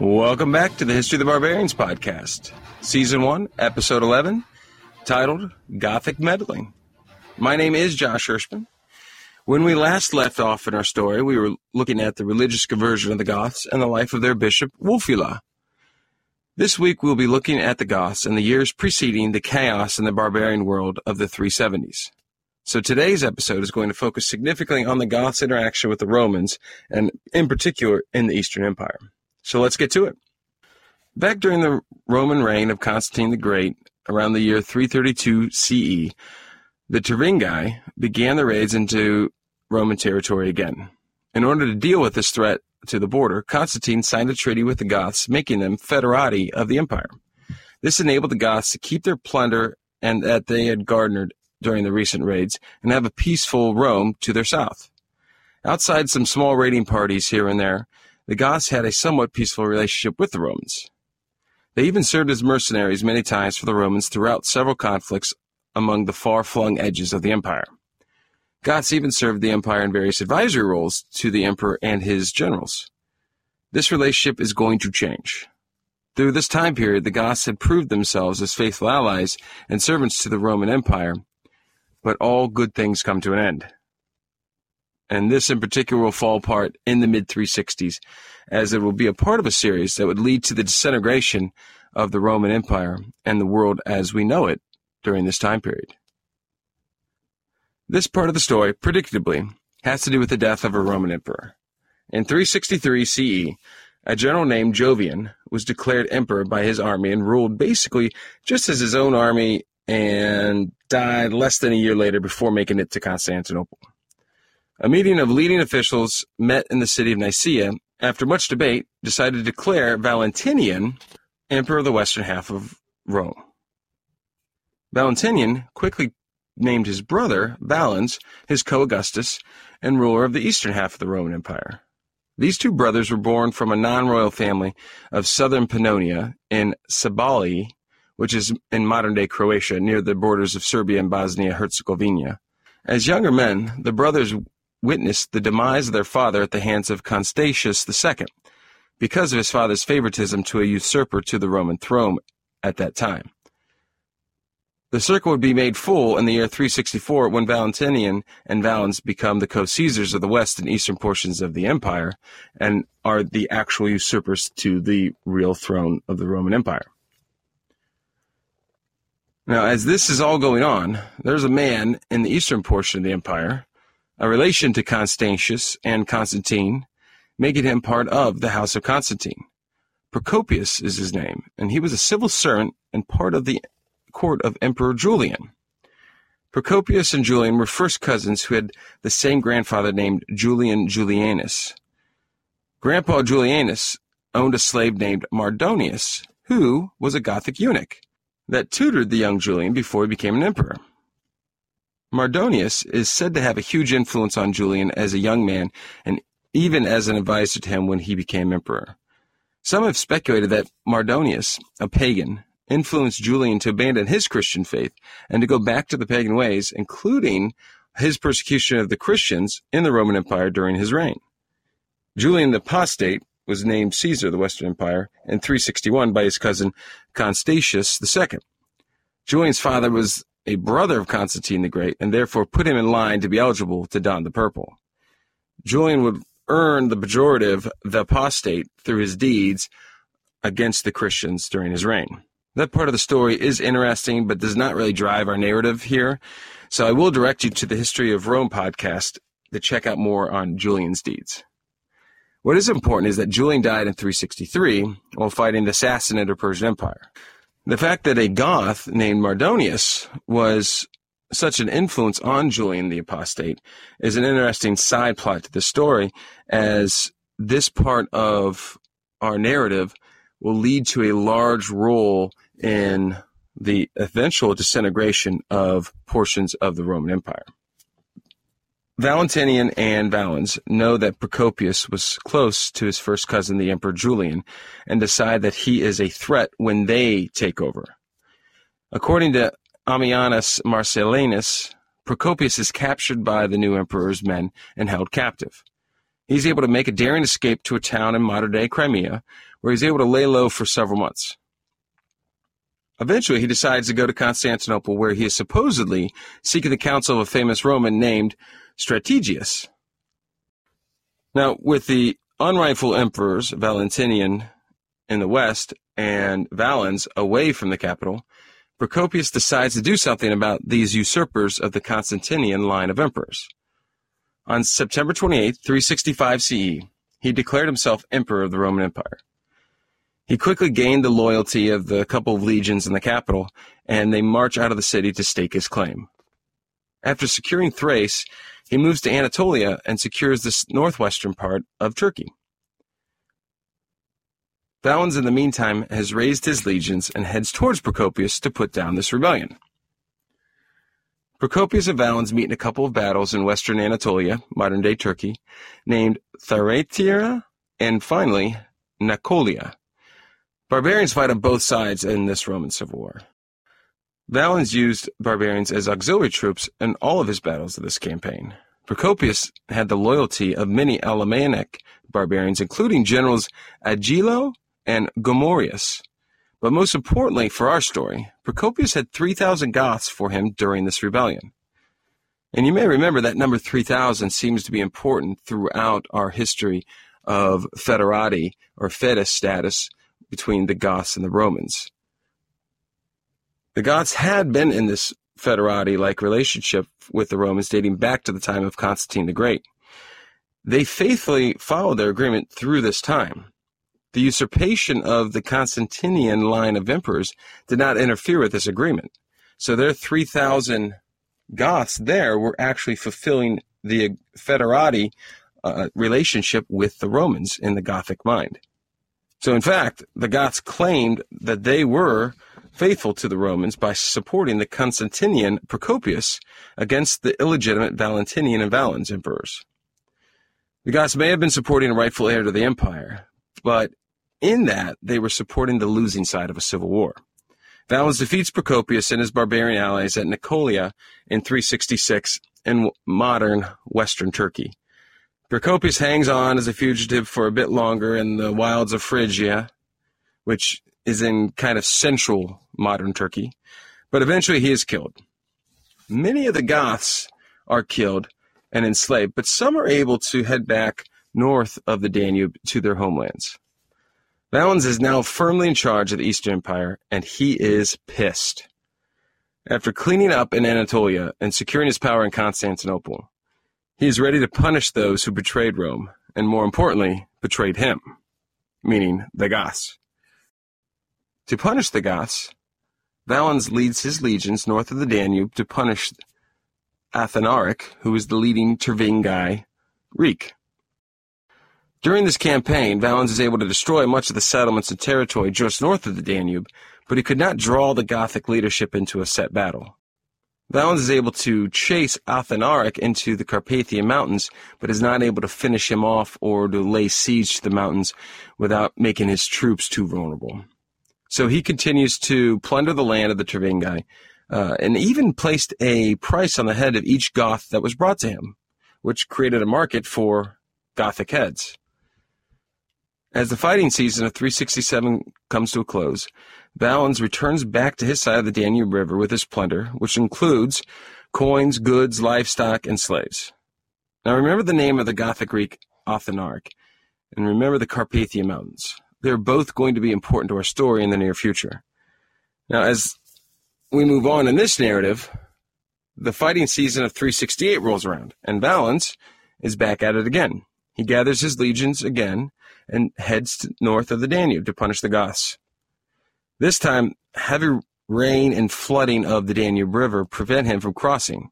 Welcome back to the History of the Barbarians podcast, Season 1, Episode 11, titled Gothic Meddling. My name is Josh Hirschman. When we last left off in our story, we were looking at the religious conversion of the Goths and the life of their bishop, Wulfila. This week, we'll be looking at the Goths and the years preceding the chaos in the barbarian world of the 370s. So today's episode is going to focus significantly on the Goths' interaction with the Romans, and in particular in the Eastern Empire. So let's get to it. Back during the Roman reign of Constantine the Great, around the year 332 CE, the Tervingi began the raids into Roman territory again. In order to deal with this threat to the border, Constantine signed a treaty with the Goths, making them federati of the empire. This enabled the Goths to keep their plunder and that they had garnered during the recent raids and have a peaceful Rome to their south. Outside some small raiding parties here and there, the Goths had a somewhat peaceful relationship with the Romans. They even served as mercenaries many times for the Romans throughout several conflicts among the far flung edges of the empire. Goths even served the empire in various advisory roles to the emperor and his generals. This relationship is going to change. Through this time period, the Goths had proved themselves as faithful allies and servants to the Roman Empire, but all good things come to an end. And this in particular will fall apart in the mid 360s, as it will be a part of a series that would lead to the disintegration of the Roman Empire and the world as we know it during this time period. This part of the story, predictably, has to do with the death of a Roman emperor. In 363 CE, a general named Jovian was declared emperor by his army and ruled basically just as his own army and died less than a year later before making it to Constantinople. A meeting of leading officials met in the city of Nicaea, after much debate, decided to declare Valentinian emperor of the western half of Rome. Valentinian quickly named his brother, Valens, his co-Augustus, and ruler of the eastern half of the Roman Empire. These two brothers were born from a non-royal family of southern Pannonia in Cibalae which is in modern day Croatia, near the borders of Serbia and Bosnia Herzegovina. As younger men, the brothers witnessed the demise of their father at the hands of Constantius II, because of his father's favoritism to a usurper to the Roman throne at that time. The circle would be made full in the year 364 when Valentinian and Valens become the co-Caesars of the west and eastern portions of the empire and are the actual usurpers to the real throne of the Roman Empire. Now, as this is all going on, there's a man in the eastern portion of the empire, a relation to Constantius and Constantine, making him part of the house of Constantine. Procopius is his name, and he was a civil servant and part of the court of Emperor Julian. Procopius and Julian were first cousins who had the same grandfather named Julian Julianus. Grandpa Julianus owned a slave named Mardonius, who was a Gothic eunuch that tutored the young Julian before he became an emperor. Mardonius is said to have a huge influence on Julian as a young man and even as an advisor to him when he became emperor. Some have speculated that Mardonius, a pagan, influenced Julian to abandon his Christian faith and to go back to the pagan ways, including his persecution of the Christians in the Roman Empire during his reign. Julian the Apostate was named Caesar of the Western Empire in 361 by his cousin Constantius II. Julian's father was a brother of Constantine the Great and therefore put him in line to be eligible to don the purple. Julian would earn the pejorative the apostate through his deeds against the Christians during his reign. That part of the story is interesting, but does not really drive our narrative here. So I will direct you to the History of Rome podcast to check out more on Julian's deeds. What is important is that Julian died in 363 while fighting the Sassanid or Persian Empire. The fact that a Goth named Mardonius was such an influence on Julian the Apostate is an interesting side plot to the story, as this part of our narrative will lead to a large role in the eventual disintegration of portions of the Roman Empire. Valentinian and Valens know that Procopius was close to his first cousin, the Emperor Julian, and decide that he is a threat when they take over. According to Ammianus Marcellinus, Procopius is captured by the new emperor's men and held captive. He's able to make a daring escape to a town in modern day Crimea, where he's able to lay low for several months. Eventually, he decides to go to Constantinople, where he is supposedly seeking the counsel of a famous Roman named Strategius. Now, with the unrightful emperors, Valentinian in the west and Valens away from the capital, Procopius decides to do something about these usurpers of the Constantinian line of emperors. On September 28, 365 CE, he declared himself emperor of the Roman Empire. He quickly gained the loyalty of the couple of legions in the capital, and they march out of the city to stake his claim. After securing Thrace, he moves to Anatolia and secures the northwestern part of Turkey. Valens, in the meantime, has raised his legions and heads towards Procopius to put down this rebellion. Procopius and Valens meet in a couple of battles in western Anatolia, modern day Turkey, named Thyatira and finally Nacolia. Barbarians fight on both sides in this Roman civil war. Valens used barbarians as auxiliary troops in all of his battles of this campaign. Procopius had the loyalty of many Alemannic barbarians, including generals Agilo and Gomoarius. But most importantly for our story, Procopius had 3,000 Goths for him during this rebellion. And you may remember that number 3,000 seems to be important throughout our history of federati or foedus status between the Goths and the Romans. The Goths had been in this federati like relationship with the Romans dating back to the time of Constantine the Great. They faithfully followed their agreement through this time. The usurpation of the Constantinian line of emperors did not interfere with this agreement. So their 3,000 Goths there were actually fulfilling the federati uh, relationship with the Romans in the Gothic mind. So, in fact, the Goths claimed that they were faithful to the Romans by supporting the Constantinian Procopius against the illegitimate Valentinian and Valens emperors. The Goths may have been supporting a rightful heir to the empire, but in that they were supporting the losing side of a civil war. Valens defeats Procopius and his barbarian allies at Nacolia in 366 in modern western Turkey. Procopius hangs on as a fugitive for a bit longer in the wilds of Phrygia, which is in kind of central modern Turkey, but eventually he is killed. Many of the Goths are killed and enslaved, but some are able to head back north of the Danube to their homelands. Valens is now firmly in charge of the Eastern Empire, and he is pissed. After cleaning up in Anatolia and securing his power in Constantinople, he is ready to punish those who betrayed Rome, and more importantly, betrayed him, meaning the Goths. To punish the Goths, Valens leads his legions north of the Danube to punish Athanaric, who is the leading Tervingi Greek. During this campaign, Valens is able to destroy much of the settlements and territory just north of the Danube, but he could not draw the Gothic leadership into a set battle. Valens is able to chase Athanaric into the Carpathian Mountains, but is not able to finish him off or to lay siege to the mountains without making his troops too vulnerable. So he continues to plunder the land of the Tervingi, uh, and even placed a price on the head of each Goth that was brought to him, which created a market for Gothic heads. As the fighting season of 367 comes to a close, Valens returns back to his side of the Danube River with his plunder, which includes coins, goods, livestock, and slaves. Now remember the name of the Gothic Greek Athanaric, and remember the Carpathian Mountains. They're both going to be important to our story in the near future. Now, as we move on in this narrative, the fighting season of 368 rolls around, and Valens is back at it again. He gathers his legions again and heads north of the Danube to punish the Goths. This time, heavy rain and flooding of the Danube River prevent him from crossing.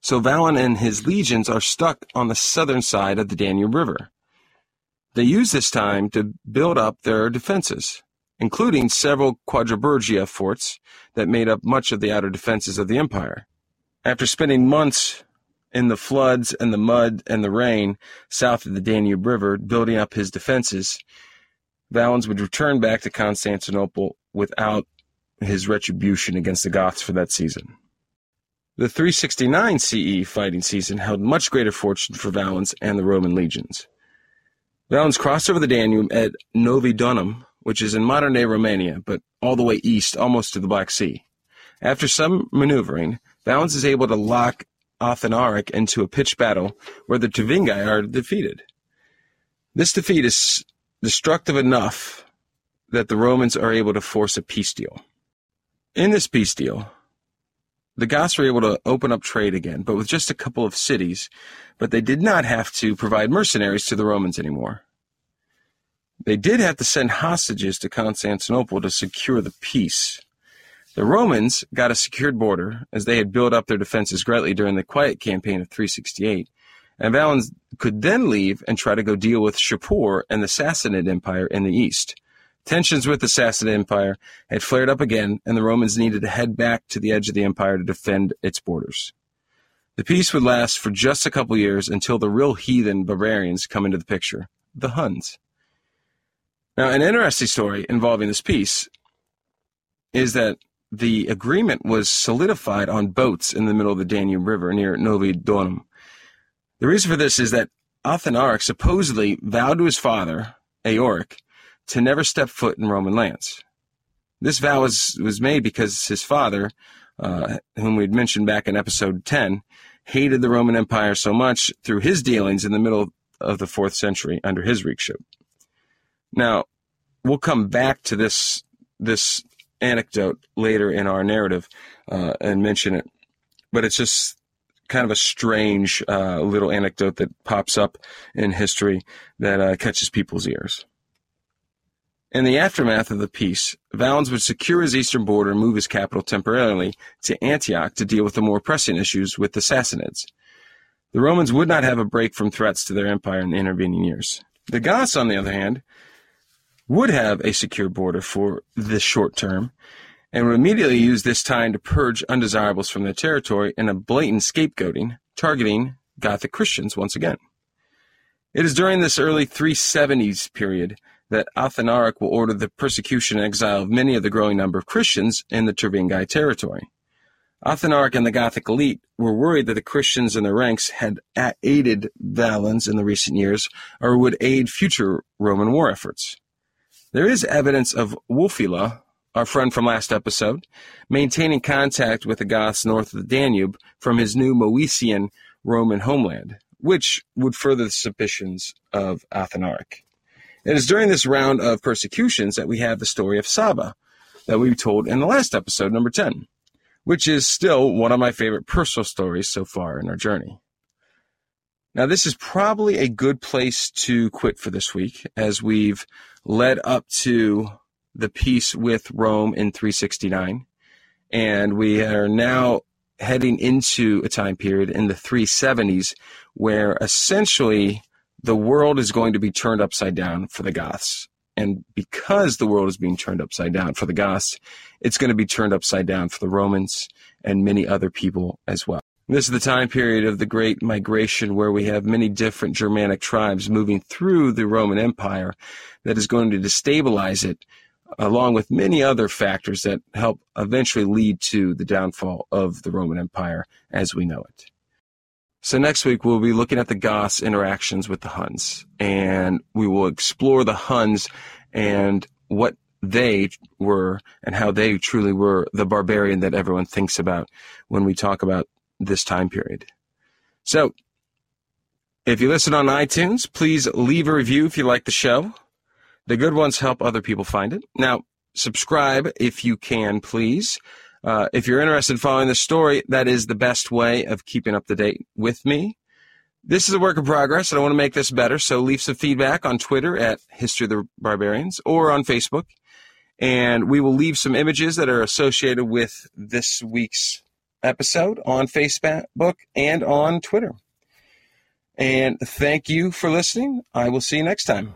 So Valen and his legions are stuck on the southern side of the Danube River. They used this time to build up their defenses, including several quadriburgia forts that made up much of the outer defenses of the empire. After spending months in the floods and the mud and the rain south of the Danube River building up his defenses, Valens would return back to Constantinople without his retribution against the Goths for that season. The 369 CE fighting season held much greater fortune for Valens and the Roman legions. Valens crossed over the Danube at Noviodunum, which is in modern day Romania, but all the way east, almost to the Black Sea. After some maneuvering, Valens is able to lock Athanaric into a pitched battle where the Tervingi are defeated. This defeat is destructive enough that the Romans are able to force a peace deal. In this peace deal, the Goths were able to open up trade again, but with just a couple of cities, but they did not have to provide mercenaries to the Romans anymore. They did have to send hostages to Constantinople to secure the peace. The Romans got a secured border as they had built up their defenses greatly during the quiet campaign of 368, and Valens could then leave and try to go deal with Shapur and the Sassanid Empire in the east. Tensions with the Sassanid Empire had flared up again, and the Romans needed to head back to the edge of the empire to defend its borders. The peace would last for just a couple years until the real heathen barbarians come into the picture the Huns. Now, an interesting story involving this peace is that the agreement was solidified on boats in the middle of the Danube River near Noviodunum. The reason for this is that Athanaric supposedly vowed to his father, Aoric, to never step foot in Roman lands. This vow was, was made because his father, uh, whom we'd mentioned back in episode 10, hated the Roman Empire so much through his dealings in the middle of the fourth century under his regeship. Now, we'll come back to this this anecdote later in our narrative uh, and mention it, but it's just kind of a strange uh, little anecdote that pops up in history that uh, catches people's ears. In the aftermath of the peace, Valens would secure his eastern border and move his capital temporarily to Antioch to deal with the more pressing issues with the Sassanids. The Romans would not have a break from threats to their empire in the intervening years. The Goths, on the other hand, would have a secure border for the short term and would immediately use this time to purge undesirables from their territory in a blatant scapegoating, targeting Gothic Christians once again. It is during this early 370s period that Athanaric will order the persecution and exile of many of the growing number of Christians in the Tervingi territory. Athanaric and the Gothic elite were worried that the Christians in their ranks had aided Valens in the recent years or would aid future Roman war efforts. There is evidence of Wulfila, our friend from last episode, maintaining contact with the Goths north of the Danube from his new Moesian Roman homeland, which would further the suspicions of Athanaric. It is during this round of persecutions that we have the story of Saba that we told in the last episode, number 10, which is still one of my favorite personal stories so far in our journey. Now, this is probably a good place to quit for this week as we've led up to the peace with Rome in 369. And we are now heading into a time period in the 370s where essentially the world is going to be turned upside down for the Goths. And because the world is being turned upside down for the Goths, it's going to be turned upside down for the Romans and many other people as well. This is the time period of the Great Migration where we have many different Germanic tribes moving through the Roman Empire that is going to destabilize it, along with many other factors that help eventually lead to the downfall of the Roman Empire as we know it. So next week we'll be looking at the Goths' interactions with the Huns, and we will explore the Huns and what they were and how they truly were the barbarian that everyone thinks about when we talk about this time period. So, if you listen on iTunes, please leave a review if you like the show. The good ones help other people find it. Now, subscribe if you can, please. Uh, if you're interested in following the story, that is the best way of keeping up to date with me. This is a work in progress, and I want to make this better. So leave some feedback on Twitter at History of the Barbarians or on Facebook. And we will leave some images that are associated with this week's episode on Facebook and on Twitter. And thank you for listening. I will see you next time.